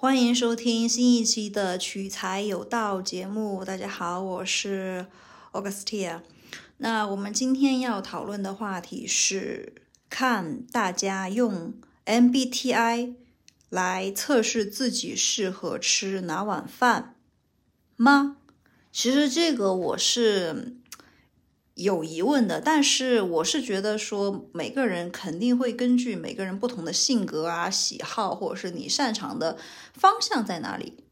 欢迎收听新一期的取材有道节目。大家好，我是 Augustia。那我们今天要讨论的话题是，看大家用 MBTI 来测试自己适合吃哪碗饭吗？其实这个我是。有疑问的，但是我是觉得说，每个人肯定会根据每个人不同的性格啊、喜好，或者是你擅长的方向在哪里，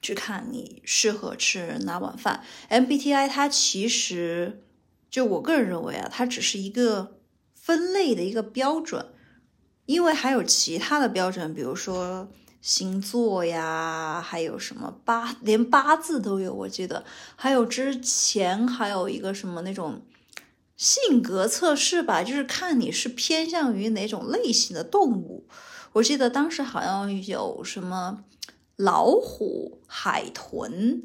去看你适合吃哪碗饭。MBTI 它其实就我个人认为啊，它只是一个分类的一个标准，因为还有其他的标准，比如说。星座呀，还有什么八，连八字都有，我记得还有之前还有一个什么那种性格测试吧，就是看你是偏向于哪种类型的动物。我记得当时好像有什么老虎、海豚，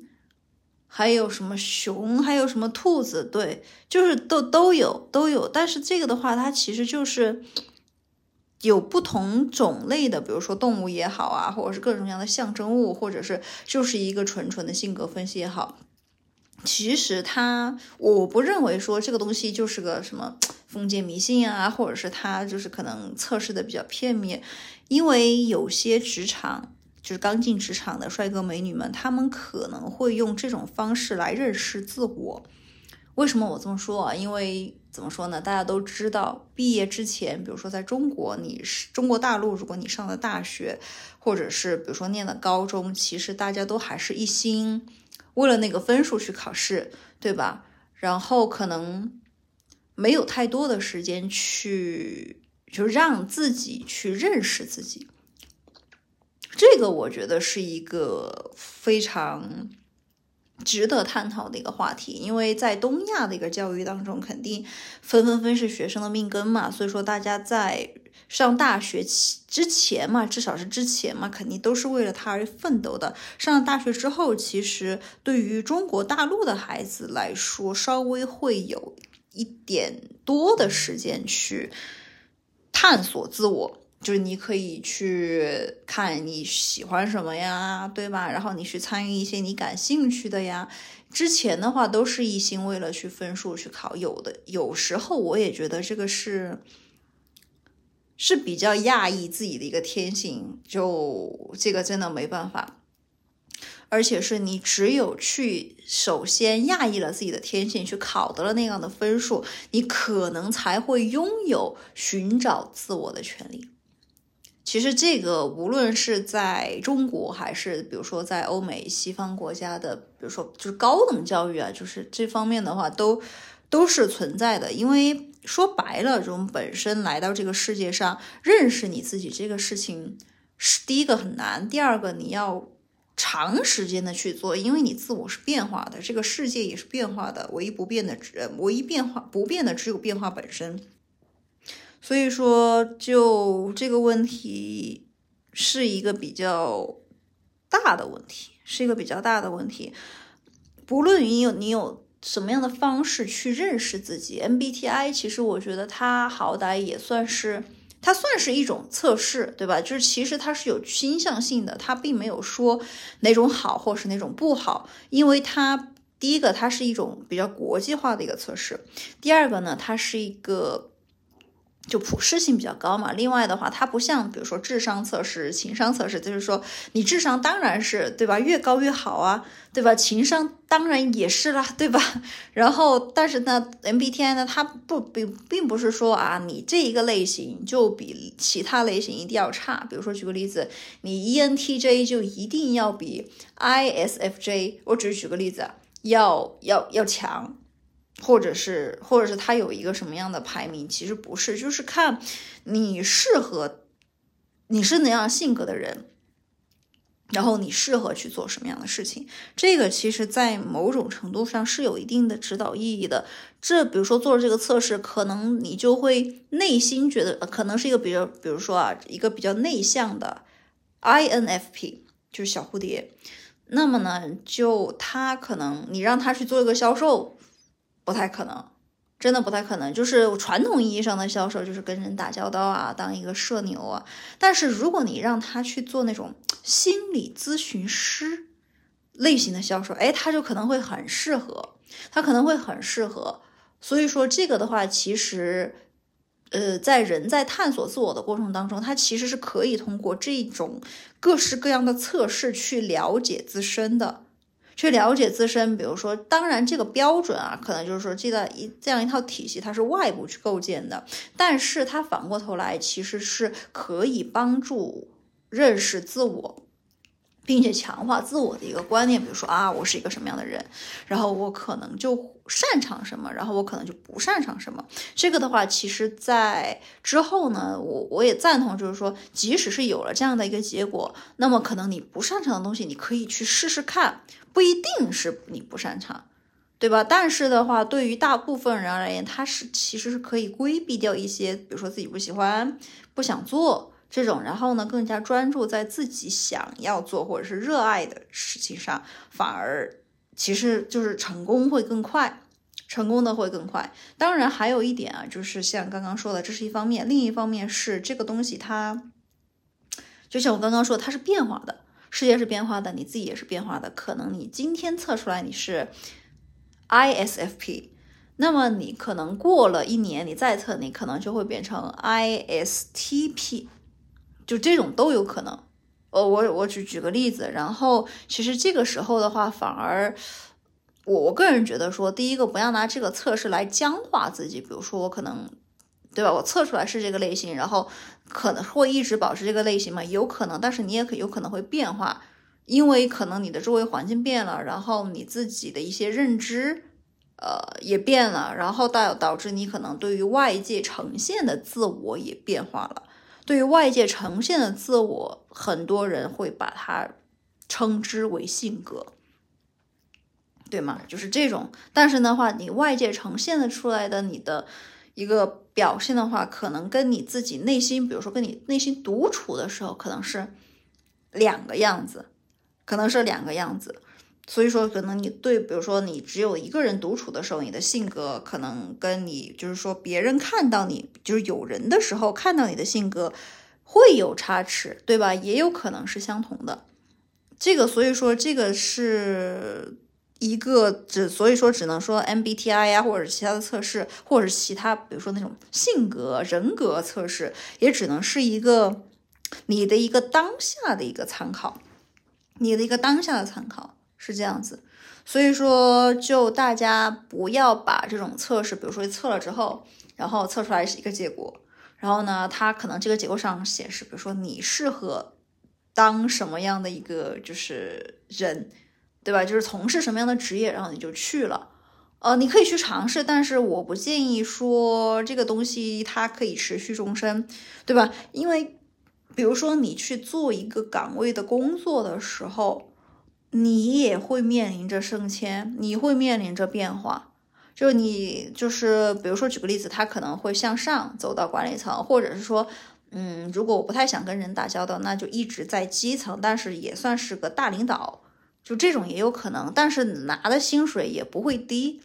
还有什么熊，还有什么兔子，对，就是都都有都有。但是这个的话，它其实就是。有不同种类的，比如说动物也好啊，或者是各种各样的象征物，或者是就是一个纯纯的性格分析也好，其实它我不认为说这个东西就是个什么封建迷信啊，或者是它就是可能测试的比较片面，因为有些职场就是刚进职场的帅哥美女们，他们可能会用这种方式来认识自我。为什么我这么说啊？因为怎么说呢？大家都知道，毕业之前，比如说在中国，你是中国大陆，如果你上了大学，或者是比如说念的高中，其实大家都还是一心为了那个分数去考试，对吧？然后可能没有太多的时间去就让自己去认识自己。这个我觉得是一个非常。值得探讨的一个话题，因为在东亚的一个教育当中，肯定分分分是学生的命根嘛，所以说大家在上大学期之前嘛，至少是之前嘛，肯定都是为了他而奋斗的。上了大学之后，其实对于中国大陆的孩子来说，稍微会有一点多的时间去探索自我。就是你可以去看你喜欢什么呀，对吧？然后你去参与一些你感兴趣的呀。之前的话都是一心为了去分数去考，有的有时候我也觉得这个是是比较压抑自己的一个天性，就这个真的没办法。而且是你只有去首先压抑了自己的天性，去考得了那样的分数，你可能才会拥有寻找自我的权利。其实这个无论是在中国，还是比如说在欧美西方国家的，比如说就是高等教育啊，就是这方面的话，都都是存在的。因为说白了，这种本身来到这个世界上认识你自己这个事情，是第一个很难，第二个你要长时间的去做，因为你自我是变化的，这个世界也是变化的，唯一不变的，只，唯一变化不变的只有变化本身。所以说，就这个问题是一个比较大的问题，是一个比较大的问题。不论你有你有什么样的方式去认识自己，MBTI 其实我觉得它好歹也算是，它算是一种测试，对吧？就是其实它是有倾向性的，它并没有说哪种好或是哪种不好，因为它第一个它是一种比较国际化的一个测试，第二个呢，它是一个。就普适性比较高嘛。另外的话，它不像比如说智商测试、情商测试，就是说你智商当然是对吧，越高越好啊，对吧？情商当然也是啦，对吧？然后，但是呢，MBTI 呢，它不并并不是说啊，你这一个类型就比其他类型一定要差。比如说举个例子，你 ENTJ 就一定要比 ISFJ，我只是举个例子，要要要强。或者是，或者是他有一个什么样的排名？其实不是，就是看你适合，你是哪样性格的人，然后你适合去做什么样的事情。这个其实，在某种程度上是有一定的指导意义的。这比如说做了这个测试，可能你就会内心觉得，可能是一个比较，比如说啊，一个比较内向的 INFP，就是小蝴蝶。那么呢，就他可能你让他去做一个销售。不太可能，真的不太可能。就是传统意义上的销售，就是跟人打交道啊，当一个社牛啊。但是如果你让他去做那种心理咨询师类型的销售，哎，他就可能会很适合，他可能会很适合。所以说这个的话，其实，呃，在人在探索自我的过程当中，他其实是可以通过这种各式各样的测试去了解自身的。去了解自身，比如说，当然这个标准啊，可能就是说这个一这样一套体系，它是外部去构建的，但是它反过头来其实是可以帮助认识自我。并且强化自我的一个观念，比如说啊，我是一个什么样的人，然后我可能就擅长什么，然后我可能就不擅长什么。这个的话，其实在之后呢，我我也赞同，就是说，即使是有了这样的一个结果，那么可能你不擅长的东西，你可以去试试看，不一定是你不擅长，对吧？但是的话，对于大部分人而言，他是其实是可以规避掉一些，比如说自己不喜欢、不想做。这种，然后呢，更加专注在自己想要做或者是热爱的事情上，反而其实就是成功会更快，成功的会更快。当然，还有一点啊，就是像刚刚说的，这是一方面，另一方面是这个东西它，就像我刚刚说，它是变化的，世界是变化的，你自己也是变化的。可能你今天测出来你是 ISFP，那么你可能过了一年，你再测，你可能就会变成 ISTP。就这种都有可能，呃，我我举举个例子，然后其实这个时候的话，反而我我个人觉得说，第一个不要拿这个测试来僵化自己，比如说我可能，对吧？我测出来是这个类型，然后可能会一直保持这个类型嘛？有可能，但是你也可有可能会变化，因为可能你的周围环境变了，然后你自己的一些认知，呃，也变了，然后导导致你可能对于外界呈现的自我也变化了。对于外界呈现的自我，很多人会把它称之为性格，对吗？就是这种。但是的话，你外界呈现的出来的你的一个表现的话，可能跟你自己内心，比如说跟你内心独处的时候，可能是两个样子，可能是两个样子。所以说，可能你对，比如说你只有一个人独处的时候，你的性格可能跟你就是说别人看到你，就是有人的时候看到你的性格会有差池，对吧？也有可能是相同的。这个，所以说这个是一个只，所以说只能说 MBTI 呀，或者其他的测试，或者其他，比如说那种性格人格测试，也只能是一个你的一个当下的一个参考，你的一个当下的参考。是这样子，所以说就大家不要把这种测试，比如说测了之后，然后测出来是一个结果，然后呢，它可能这个结果上显示，比如说你适合当什么样的一个就是人，对吧？就是从事什么样的职业，然后你就去了，呃，你可以去尝试，但是我不建议说这个东西它可以持续终身，对吧？因为比如说你去做一个岗位的工作的时候。你也会面临着升迁，你会面临着变化。就你就是，比如说举个例子，他可能会向上走到管理层，或者是说，嗯，如果我不太想跟人打交道，那就一直在基层，但是也算是个大领导，就这种也有可能，但是拿的薪水也不会低。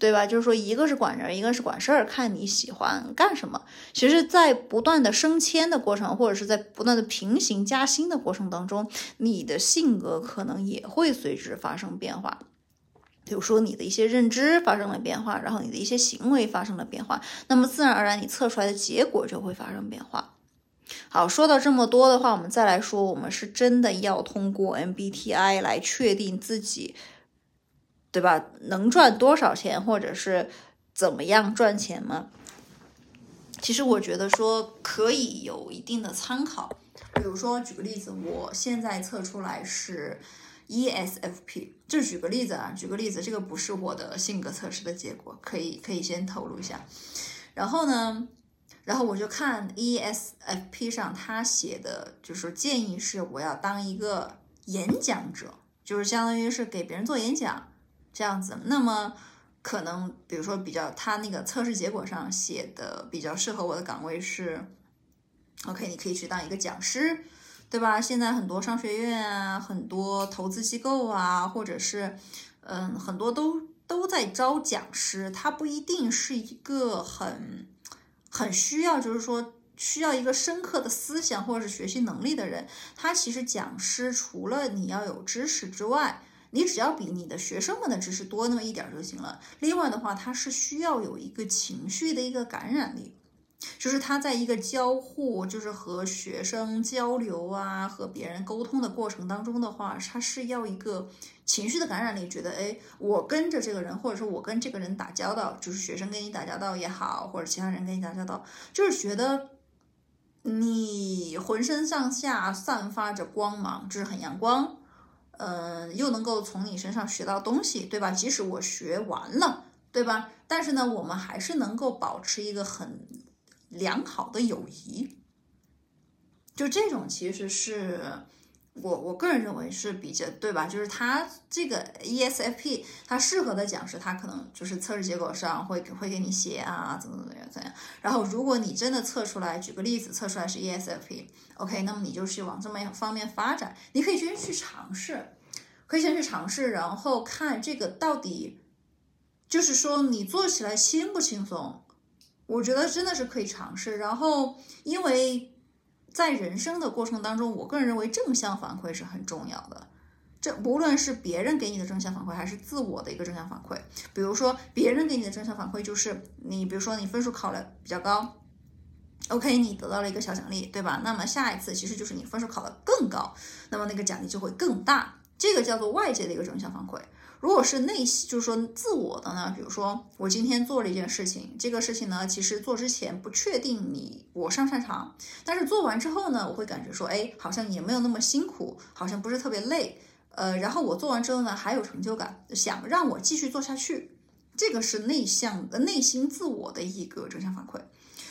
对吧？就是说，一个是管人，一个是管事儿，看你喜欢干什么。其实，在不断的升迁的过程，或者是在不断的平行加薪的过程当中，你的性格可能也会随之发生变化。比如说，你的一些认知发生了变化，然后你的一些行为发生了变化，那么自然而然，你测出来的结果就会发生变化。好，说到这么多的话，我们再来说，我们是真的要通过 MBTI 来确定自己。对吧？能赚多少钱，或者是怎么样赚钱吗？其实我觉得说可以有一定的参考。比如说，举个例子，我现在测出来是 ESFP，就举个例子啊，举个例子，这个不是我的性格测试的结果，可以可以先透露一下。然后呢，然后我就看 ESFP 上他写的，就是建议是我要当一个演讲者，就是相当于是给别人做演讲。这样子，那么可能比如说比较他那个测试结果上写的比较适合我的岗位是，OK，你可以去当一个讲师，对吧？现在很多商学院啊，很多投资机构啊，或者是嗯，很多都都在招讲师，他不一定是一个很很需要，就是说。需要一个深刻的思想或者是学习能力的人，他其实讲师除了你要有知识之外，你只要比你的学生们的知识多那么一点就行了。另外的话，他是需要有一个情绪的一个感染力。就是他在一个交互，就是和学生交流啊，和别人沟通的过程当中的话，他是要一个情绪的感染力，觉得哎，我跟着这个人，或者说我跟这个人打交道，就是学生跟你打交道也好，或者其他人跟你打交道，就是觉得你浑身上下散发着光芒，就是很阳光，嗯，又能够从你身上学到东西，对吧？即使我学完了，对吧？但是呢，我们还是能够保持一个很。良好的友谊，就这种其实是我我个人认为是比较对吧？就是他这个 ESFP，他适合的讲师，他可能就是测试结果上会会给你写啊，怎么怎么样怎样。然后如果你真的测出来，举个例子，测出来是 ESFP，OK，那么你就去往这么一方面发展。你可以先去尝试，可以先去尝试，然后看这个到底，就是说你做起来轻不轻松。我觉得真的是可以尝试，然后因为在人生的过程当中，我个人认为正向反馈是很重要的。这无论是别人给你的正向反馈，还是自我的一个正向反馈。比如说别人给你的正向反馈就是你，比如说你分数考了比较高，OK，你得到了一个小奖励，对吧？那么下一次其实就是你分数考得更高，那么那个奖励就会更大。这个叫做外界的一个正向反馈。如果是内心，就是说自我的呢，比如说我今天做了一件事情，这个事情呢，其实做之前不确定你我擅不擅长，但是做完之后呢，我会感觉说，哎，好像也没有那么辛苦，好像不是特别累，呃，然后我做完之后呢，还有成就感，想让我继续做下去，这个是内向的内心自我的一个正向反馈。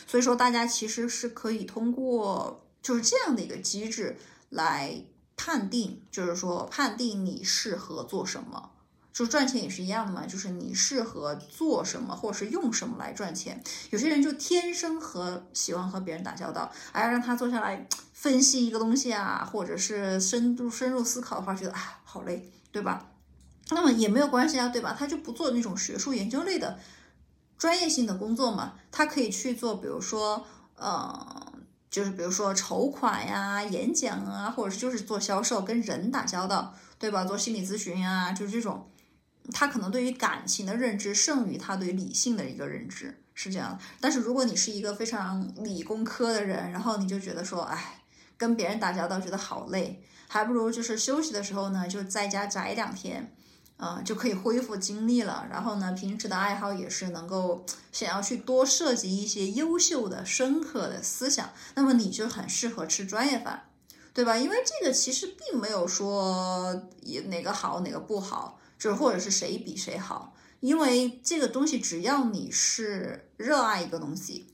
所以说，大家其实是可以通过就是这样的一个机制来判定，就是说判定你适合做什么。就赚钱也是一样的嘛，就是你适合做什么，或者是用什么来赚钱。有些人就天生和喜欢和别人打交道，哎，让他坐下来分析一个东西啊，或者是深度深入思考的话，觉得啊好累，对吧？那么也没有关系啊，对吧？他就不做那种学术研究类的专业性的工作嘛，他可以去做，比如说，呃，就是比如说筹款呀、演讲啊，或者是就是做销售，跟人打交道，对吧？做心理咨询啊，就是这种。他可能对于感情的认知胜于他对理性的一个认知，是这样但是如果你是一个非常理工科的人，然后你就觉得说，哎，跟别人打交道觉得好累，还不如就是休息的时候呢，就在家宅两天，啊，就可以恢复精力了。然后呢，平时的爱好也是能够想要去多涉及一些优秀的、深刻的思想，那么你就很适合吃专业饭，对吧？因为这个其实并没有说也哪个好哪个不好。就或者是谁比谁好，因为这个东西只要你是热爱一个东西，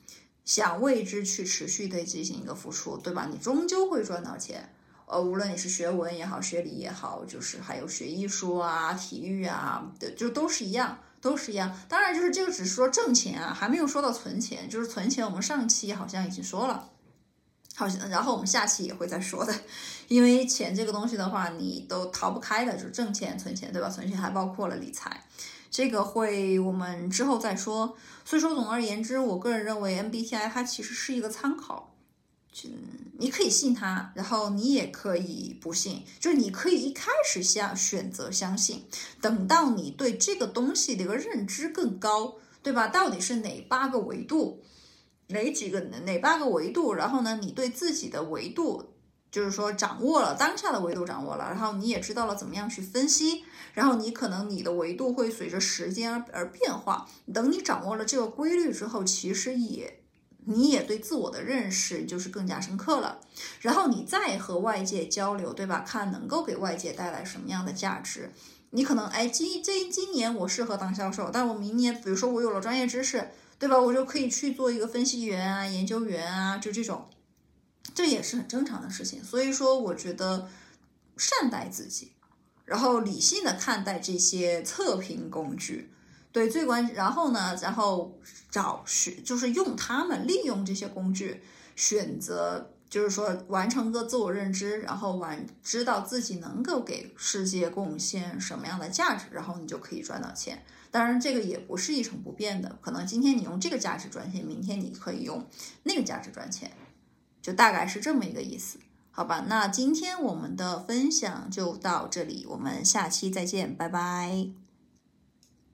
想为之去持续的进行一个付出，对吧？你终究会赚到钱。呃，无论你是学文也好，学理也好，就是还有学艺术啊、体育啊，就都是一样，都是一样。当然，就是这个只是说挣钱啊，还没有说到存钱。就是存钱，我们上期好像已经说了。好，然后我们下期也会再说的，因为钱这个东西的话，你都逃不开的，就是挣钱、存钱，对吧？存钱还包括了理财，这个会我们之后再说。所以说，总而言之，我个人认为 MBTI 它其实是一个参考，就你可以信它，然后你也可以不信，就是你可以一开始相选择相信，等到你对这个东西的一个认知更高，对吧？到底是哪八个维度？哪几个哪八个维度？然后呢，你对自己的维度，就是说掌握了当下的维度掌握了，然后你也知道了怎么样去分析，然后你可能你的维度会随着时间而而变化。等你掌握了这个规律之后，其实也你也对自我的认识就是更加深刻了。然后你再和外界交流，对吧？看能够给外界带来什么样的价值。你可能哎，今这今年我适合当销售，但我明年比如说我有了专业知识。对吧？我就可以去做一个分析员啊、研究员啊，就这种，这也是很正常的事情。所以说，我觉得善待自己，然后理性的看待这些测评工具，对，最关。然后呢，然后找学，就是用他们，利用这些工具，选择，就是说完成个自我认知，然后完知道自己能够给世界贡献什么样的价值，然后你就可以赚到钱。当然这个也不是一成不变的可能今天你用这个价值赚钱明天你可以用那个价值赚钱就大概是这么一个意思好吧？那今天我们的分享就到这里我们下期再见拜拜。